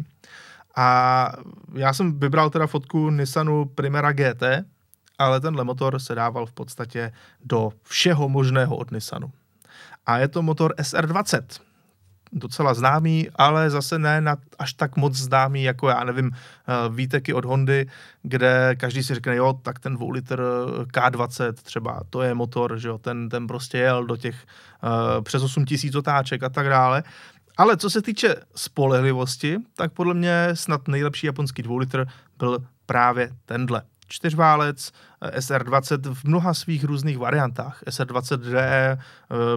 A já jsem vybral teda fotku Nissanu Primera GT, ale tenhle motor se dával v podstatě do všeho možného od Nissanu. A je to motor SR20, docela známý, ale zase ne na až tak moc známý, jako já nevím, eh, výteky od Hondy, kde každý si řekne, jo, tak ten 2 litr K20 třeba, to je motor, že jo, ten, ten prostě jel do těch uh, přes 8000 otáček a tak dále. Ale co se týče spolehlivosti, tak podle mě snad nejlepší japonský 2 litr byl právě tenhle čtyřválec, eh, SR20 v mnoha svých různých variantách. SR20DE eh,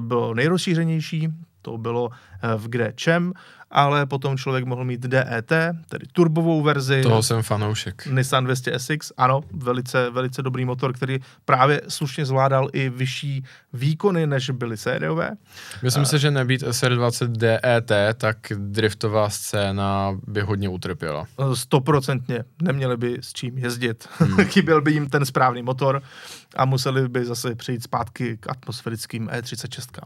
bylo nejrozšířenější, to bylo v kde čem, ale potom člověk mohl mít DET, tedy turbovou verzi. Toho jsem fanoušek. Nissan 200 SX, ano, velice, velice dobrý motor, který právě slušně zvládal i vyšší výkony, než byly sériové. Myslím uh, si, že nebýt SR20 DET, tak driftová scéna by hodně utrpěla. Stoprocentně. Neměli by s čím jezdit. Hmm. [laughs] Chyběl by jim ten správný motor a museli by zase přejít zpátky k atmosférickým E36.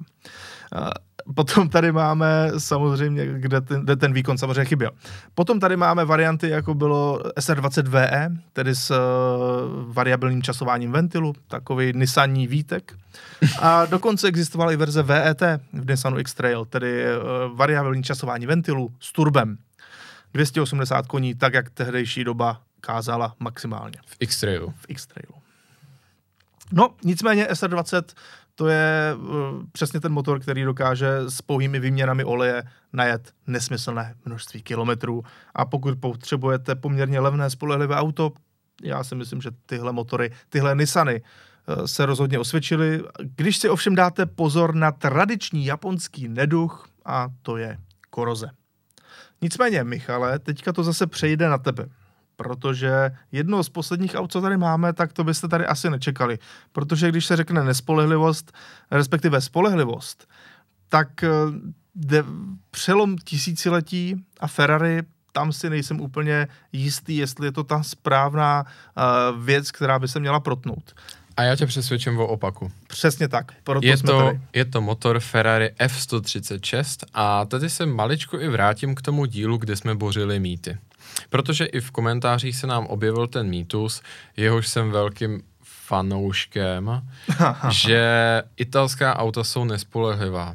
Potom tady máme samozřejmě, kde ten, kde ten výkon samozřejmě chyběl. Potom tady máme varianty, jako bylo SR20VE, tedy s uh, variabilním časováním ventilu, takový Nissaní výtek. A dokonce existovala i verze VET v Nissanu X-Trail, tedy uh, variabilní časování ventilu s turbem. 280 koní, tak jak tehdejší doba kázala maximálně. V X-Trailu. V X-Trailu. No, nicméně SR20 to je uh, přesně ten motor, který dokáže s pouhými výměnami oleje najet nesmyslné množství kilometrů. A pokud potřebujete poměrně levné spolehlivé auto, já si myslím, že tyhle motory, tyhle Nissany uh, se rozhodně osvědčily. Když si ovšem dáte pozor na tradiční japonský neduch, a to je koroze. Nicméně, Michale, teďka to zase přejde na tebe protože jedno z posledních aut, co tady máme, tak to byste tady asi nečekali. Protože když se řekne nespolehlivost, respektive spolehlivost, tak eh, jde přelom tisíciletí a Ferrari tam si nejsem úplně jistý, jestli je to ta správná uh, věc, která by se měla protnout. A já tě přesvědčím o opaku. Přesně tak, proto je jsme to, tady. Je to motor Ferrari F136 a tady se maličko i vrátím k tomu dílu, kde jsme bořili mýty. Protože i v komentářích se nám objevil ten mýtus, jehož jsem velkým fanouškem, [laughs] že italská auta jsou nespolehlivá.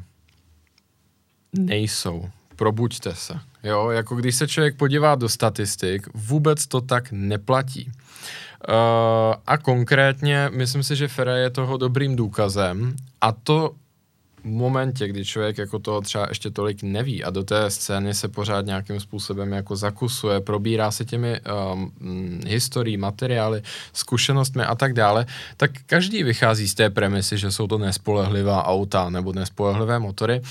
Nejsou. Probuďte se. Jo, jako když se člověk podívá do statistik, vůbec to tak neplatí. Uh, a konkrétně, myslím si, že Ferrari je toho dobrým důkazem a to momentě, kdy člověk jako toho třeba ještě tolik neví a do té scény se pořád nějakým způsobem jako zakusuje, probírá se těmi um, historií, materiály, zkušenostmi a tak dále, tak každý vychází z té premisy, že jsou to nespolehlivá auta nebo nespolehlivé motory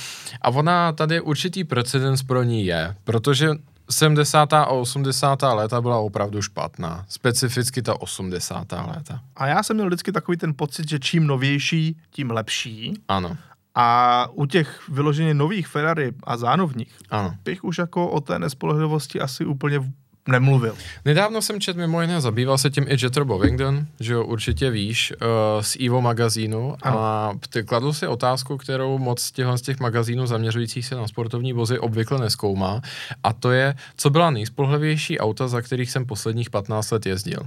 a ona tady určitý precedens pro ní je, protože 70. a 80. léta byla opravdu špatná. Specificky ta 80. léta. A já jsem měl vždycky takový ten pocit, že čím novější, tím lepší. Ano. A u těch vyloženě nových Ferrari a zánovních ano. bych už jako o té nespolehlivosti asi úplně nemluvil. Nedávno jsem četl mimo jiné, zabýval se tím i Jeter Bovingdon, že jo, určitě víš, uh, z Evo magazínu ano. a ty kladl si otázku, kterou moc z těch, z těch magazínů zaměřujících se na sportovní vozy obvykle neskoumá a to je, co byla nejspolehlivější auta, za kterých jsem posledních 15 let jezdil.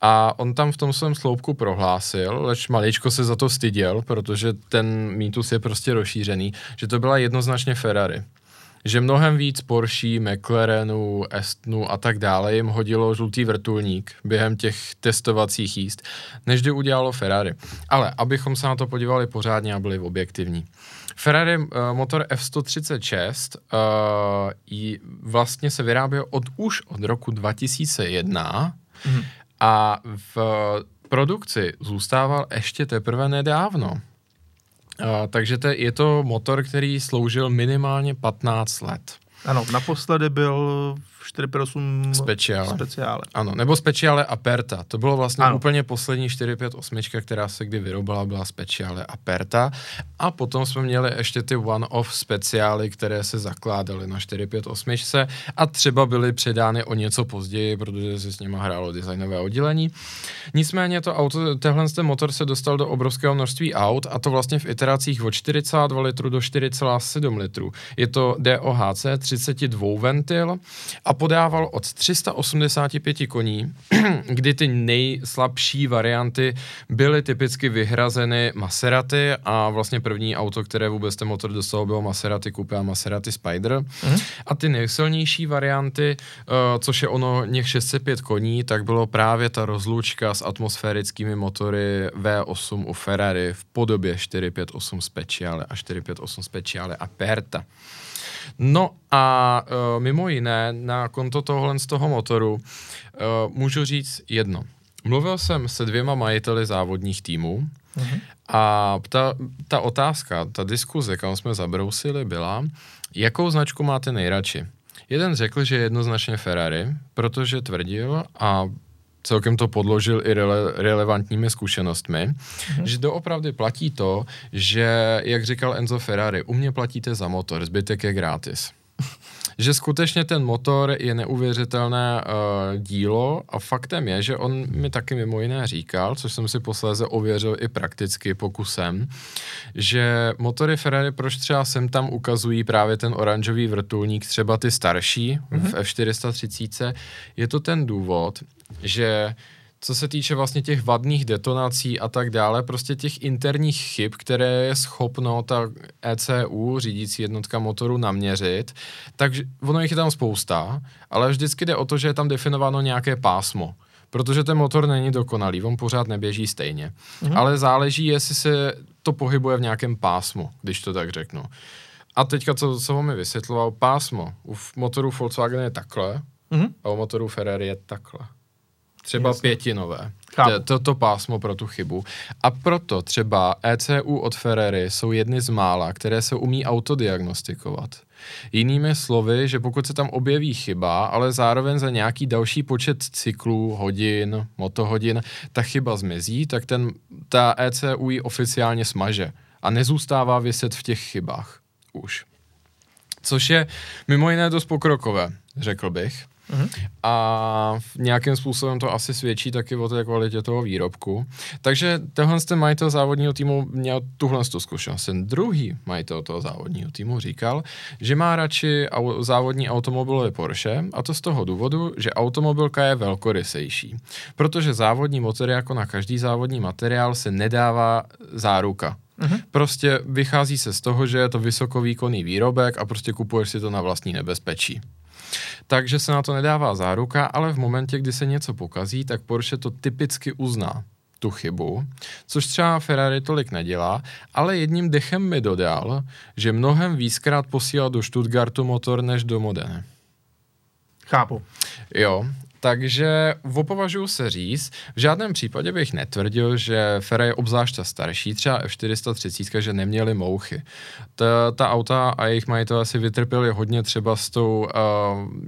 A on tam v tom svém sloupku prohlásil, leč maličko se za to styděl, protože ten mýtus je prostě rozšířený, že to byla jednoznačně Ferrari že mnohem víc Porsche, McLarenů, Estonu a tak dále jim hodilo žlutý vrtulník během těch testovacích jíst, než kdy udělalo Ferrari. Ale abychom se na to podívali pořádně a byli objektivní. Ferrari uh, motor F136 uh, vlastně se vyráběl od už od roku 2001 mm. a v produkci zůstával ještě teprve nedávno. Uh, takže to, je to motor, který sloužil minimálně 15 let. Ano, naposledy byl 458 speciále. speciále. Ano, nebo speciále Aperta. To bylo vlastně ano. úplně poslední 458, která se kdy vyrobila, byla speciále Aperta. A potom jsme měli ještě ty one-off speciály, které se zakládaly na 458 a třeba byly předány o něco později, protože se s nimi hrálo designové oddělení. Nicméně to auto, tenhle ten motor se dostal do obrovského množství aut a to vlastně v iteracích od 42 litrů do 4,7 litrů. Je to DOHC 32 ventil a podával od 385 koní, [clears throat] kdy ty nejslabší varianty byly typicky vyhrazeny Maserati a vlastně první auto, které vůbec ten motor dostalo, bylo Maserati Coupe a Maserati Spider. Mm-hmm. A ty nejsilnější varianty, uh, což je ono něch 605 koní, tak bylo právě ta rozlučka s atmosférickými motory V8 u Ferrari v podobě 458 Speciale a 458 Speciale Aperta. No a uh, mimo jiné, na konto tohle z toho motoru uh, můžu říct jedno. Mluvil jsem se dvěma majiteli závodních týmů uh-huh. a ta, ta otázka, ta diskuze, kam jsme zabrousili, byla, jakou značku máte nejradši? Jeden řekl, že jednoznačně Ferrari, protože tvrdil a celkem to podložil i rele, relevantními zkušenostmi, mm-hmm. že doopravdy platí to, že, jak říkal Enzo Ferrari, u mě platíte za motor, zbytek je gratis [laughs] že skutečně ten motor je neuvěřitelné uh, dílo a faktem je, že on mi taky mimo jiné říkal, což jsem si posléze ověřil i prakticky pokusem, že motory Ferrari, proč třeba sem tam ukazují právě ten oranžový vrtulník, třeba ty starší mm-hmm. v F430, je to ten důvod, že co se týče vlastně těch vadných detonací a tak dále, prostě těch interních chyb, které je schopno ta ECU, řídící jednotka motoru, naměřit, takže ono jich je tam spousta, ale vždycky jde o to, že je tam definováno nějaké pásmo protože ten motor není dokonalý, on pořád neběží stejně. Mhm. Ale záleží, jestli se to pohybuje v nějakém pásmu, když to tak řeknu. A teďka, co, co mi vysvětloval, pásmo u motoru Volkswagen je takhle mhm. a u motoru Ferrari je takhle. Třeba Jasně. pětinové. To, to, to pásmo pro tu chybu. A proto třeba ECU od Ferrari jsou jedny z mála, které se umí autodiagnostikovat. Jinými slovy, že pokud se tam objeví chyba, ale zároveň za nějaký další počet cyklů, hodin, motohodin, ta chyba zmizí, tak ten, ta ECU ji oficiálně smaže a nezůstává vyset v těch chybách už. Což je mimo jiné dost pokrokové, řekl bych. Mm-hmm. A nějakým způsobem to asi svědčí taky o té kvalitě toho výrobku. Takže tenhle ten majitel závodního týmu měl tuhle tu zkušenost. Ten druhý majitel toho závodního týmu říkal, že má radši au- závodní automobil Porsche a to z toho důvodu, že automobilka je velkorysejší. Protože závodní motory jako na každý závodní materiál se nedává záruka. Mm-hmm. Prostě vychází se z toho, že je to vysokovýkonný výrobek a prostě kupuješ si to na vlastní nebezpečí takže se na to nedává záruka, ale v momentě, kdy se něco pokazí, tak Porsche to typicky uzná tu chybu, což třeba Ferrari tolik nedělá, ale jedním dechem mi dodal, že mnohem víckrát posílá do Stuttgartu motor než do Modeny. Chápu. Jo, takže opovažuji se říct, v žádném případě bych netvrdil, že Ferrari je obzvlášť ta starší, třeba F430, že neměli mouchy. Ta, ta auta a jejich majitelé si vytrpěli hodně třeba s tou uh,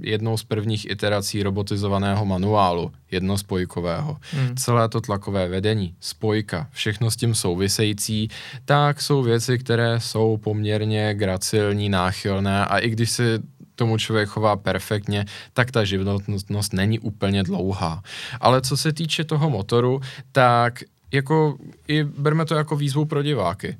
jednou z prvních iterací robotizovaného manuálu, jednospojkového. Hmm. Celé to tlakové vedení, spojka, všechno s tím související, tak jsou věci, které jsou poměrně gracilní, náchylné a i když si tomu člověk chová perfektně, tak ta životnost není úplně dlouhá. Ale co se týče toho motoru, tak jako i berme to jako výzvu pro diváky.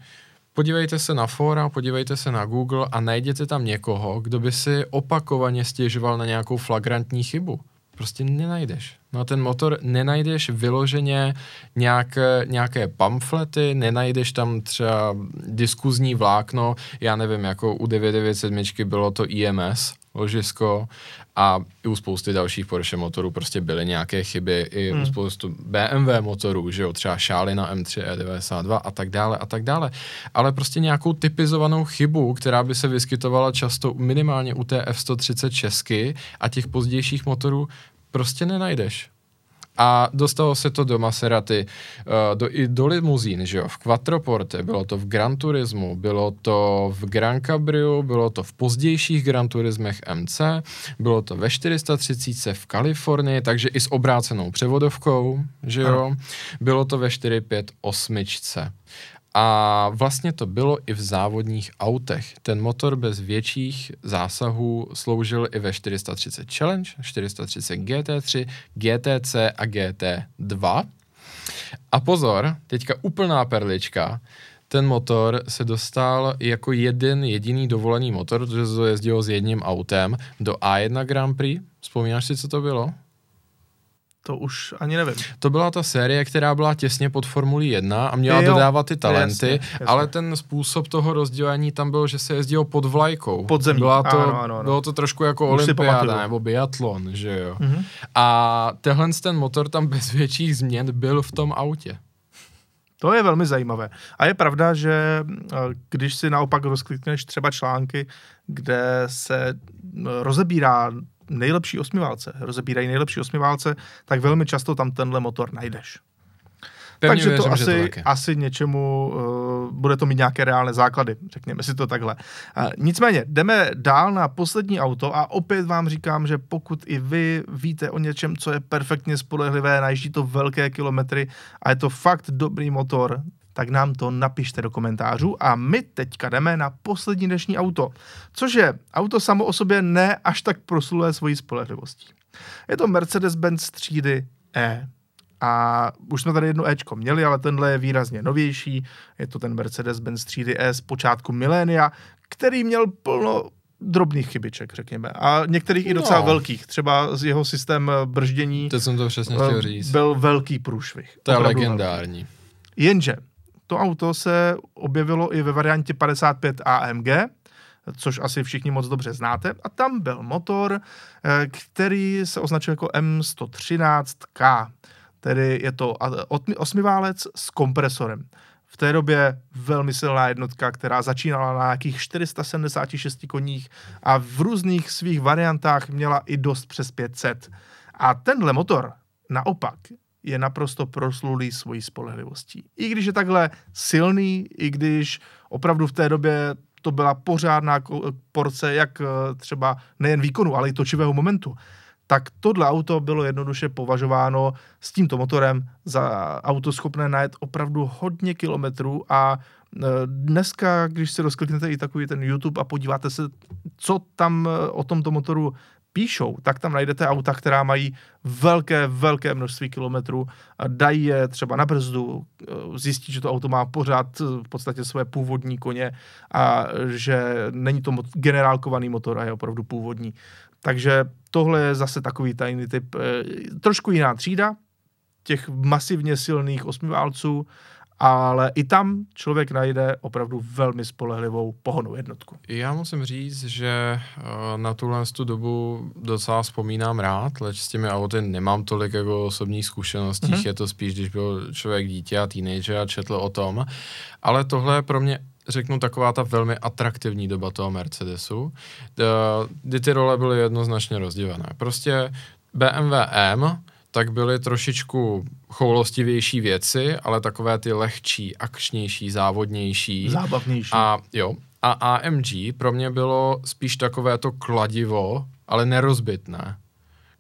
Podívejte se na fora, podívejte se na Google a najděte tam někoho, kdo by si opakovaně stěžoval na nějakou flagrantní chybu. Prostě nenajdeš. No ten motor nenajdeš vyloženě nějaké, nějaké pamflety, nenajdeš tam třeba diskuzní vlákno, já nevím, jako u 997 bylo to IMS, ložisko a i u spousty dalších Porsche motorů prostě byly nějaké chyby, i hmm. u spoustu BMW motorů, že jo, třeba šály na M3 E92 a tak dále a tak dále. Ale prostě nějakou typizovanou chybu, která by se vyskytovala často minimálně u té F136 a těch pozdějších motorů prostě nenajdeš. A dostalo se to do Maserati, uh, do, i do limuzín, že jo, v Quattroporte, bylo to v Gran Turismu, bylo to v Gran Cabriu, bylo to v pozdějších Gran Turismech MC, bylo to ve 430 v Kalifornii, takže i s obrácenou převodovkou, že jo, bylo to ve 458. A vlastně to bylo i v závodních autech. Ten motor bez větších zásahů sloužil i ve 430 Challenge, 430 GT3, GTC a GT2. A pozor, teďka úplná perlička, ten motor se dostal jako jeden jediný dovolený motor, protože to jezdilo s jedním autem, do A1 Grand Prix. Vzpomínáš si, co to bylo? To už ani nevím. To byla ta série, která byla těsně pod Formulí 1 a měla Jo, dodávat ty talenty, jasně, jasně. ale ten způsob toho rozdělení tam byl, že se jezdilo pod vlajkou. Pod zemí, Byla to, ano, ano, ano. Bylo to trošku jako Už olympiáda nebo biatlon, že jo. Mhm. A tenhle ten motor tam bez větších změn byl v tom autě. To je velmi zajímavé. A je pravda, že eh, když si naopak rozklikneš třeba články, kde se eh, rozebírá nejlepší osmiválce, rozebírají nejlepší osmiválce, tak velmi často tam tenhle motor najdeš. Pevně Takže věřím, to to asi, je. asi něčemu uh, bude to mít nějaké reálné základy, řekněme si to takhle. Uh, nicméně, jdeme dál na poslední auto a opět vám říkám, že pokud i vy víte o něčem, co je perfektně spolehlivé, najíždí to velké kilometry a je to fakt dobrý motor, tak nám to napište do komentářů a my teďka jdeme na poslední dnešní auto, což je auto samo o sobě ne až tak proslulé svojí spolehlivostí. Je to Mercedes-Benz třídy E. A už jsme tady jedno Ečko měli, ale tenhle je výrazně novější. Je to ten Mercedes-Benz třídy E z počátku milénia, který měl plno drobných chybiček, řekněme. A některých i docela No. velkých. Třeba z jeho systém eh, brždění Teď jsem to přesně eh, chtěl říct. byl velký průšvih. To je legendární. Jenže to auto se objevilo i ve variantě 55 AMG, což asi všichni moc dobře znáte. A tam byl motor, eh, který se označuje jako M113K. Tedy je to osmiválec s kompresorem. V té době velmi silná jednotka, která začínala na nějakých 476 koních a v různých svých variantách měla i dost přes 500. A tenhle motor naopak je naprosto proslulý svojí spolehlivostí. I když je takhle silný, i když opravdu v té době to byla pořádná porce jak eh, třeba nejen výkonu, ale i točivého momentu, tak tohle auto bylo jednoduše považováno s tímto motorem za auto schopné najet opravdu hodně kilometrů a eh, dneska, když si rozkliknete i takový ten YouTube a podíváte se, co tam eh, o tomto motoru píšou, tak tam najdete auta, která mají velké, velké množství kilometrů, dají je třeba na brzdu, eh, zjistí, že to auto má pořád eh, v podstatě své původní koně a že není to generálkovaný motor a je opravdu původní. Takže tohle je zase takový tajný typ, eh, trošku jiná třída těch masivně silných osmiválců, ale i tam člověk najde opravdu velmi spolehlivou pohonou jednotku. Já musím říct, že eh, na tuhle tu dobu docela vzpomínám rád, leč s těmi auty nemám tolik jako osobních zkušeností, Mhm. mm-hmm. je to spíš, když byl člověk dítě a teenager a četl o tom, ale tohle je pro mě řeknu taková ta velmi atraktivní doba toho Mercedesu, eh, kdy ty role byly jednoznačně rozdělené. Prostě BMW M tak byly trošičku choulostivější věci, ale takové ty lehčí, akčnější, závodnější. Zábavnější. A jo, a AMG pro mě bylo spíš takové to kladivo, ale nerozbitné.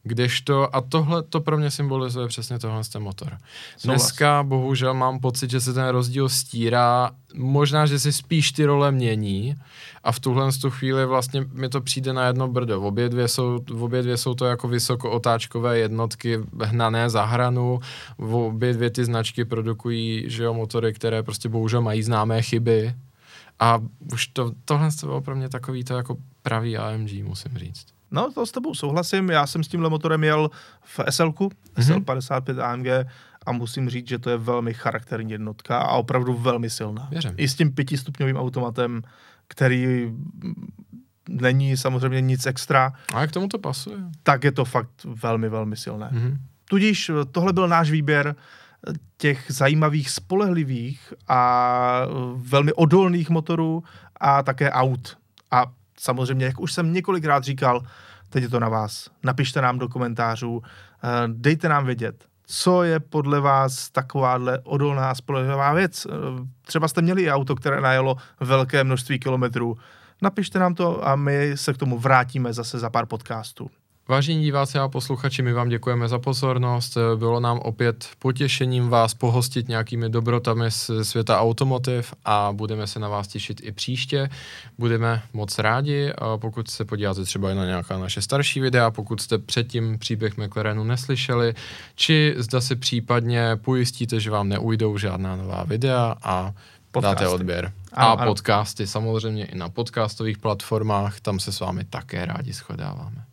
Kdežto, a tohle to pro mě symbolizuje přesně tohle ten motor. Dneska bohužel mám pocit, že se ten rozdíl stírá, možná, že si spíš ty role mění a v tuhle tu chvíli vlastně mi to přijde na jedno brdo. Obě dvě jsou, obě dvě jsou to jako vysokootáčkové jednotky hnané za hranu, obě dvě ty značky produkují že jo, motory, které prostě bohužel mají známé chyby a už to, tohle to bylo pro mě takový to jako pravý AMG, musím říct. No, to s tebou souhlasím. Já jsem s tímhle motorem jel v SL-ku, Mhm. SL55 AMG a musím říct, že to je velmi charakterní jednotka a opravdu velmi silná. Věřím. I s tím pětistupňovým automatem, který není samozřejmě nic extra, A jak tomu to pasuje? tak je to fakt velmi, velmi silné. Mhm. Tudíž eh, tohle byl náš výběr eh, těch zajímavých, spolehlivých a eh, velmi odolných motorů a také aut. A samozřejmě, jak už jsem několikrát říkal, teď je to na vás. Napište nám do komentářů, eh, dejte nám vědět, co je podle vás takováhle odolná spolehlivá věc. Eh, Třeba jste měli auto, které najelo velké množství kilometrů. Napište nám to a my se k tomu vrátíme zase za pár podcastů. Vážení diváci a posluchači, my vám děkujeme za pozornost. Bylo nám opět potěšením vás pohostit nějakými dobrotami z světa automotiv a budeme se na vás těšit i příště. Budeme moc rádi, a pokud se podíváte třeba i na nějaká naše starší videa, pokud jste předtím příběh McLarenu neslyšeli, či zda si případně pojistíte, že vám neujdou žádná nová videa a Podcasty. dáte odběr. Ano, a ano. podcasty samozřejmě i na podcastových platformách, tam se s vámi také rádi shodáváme.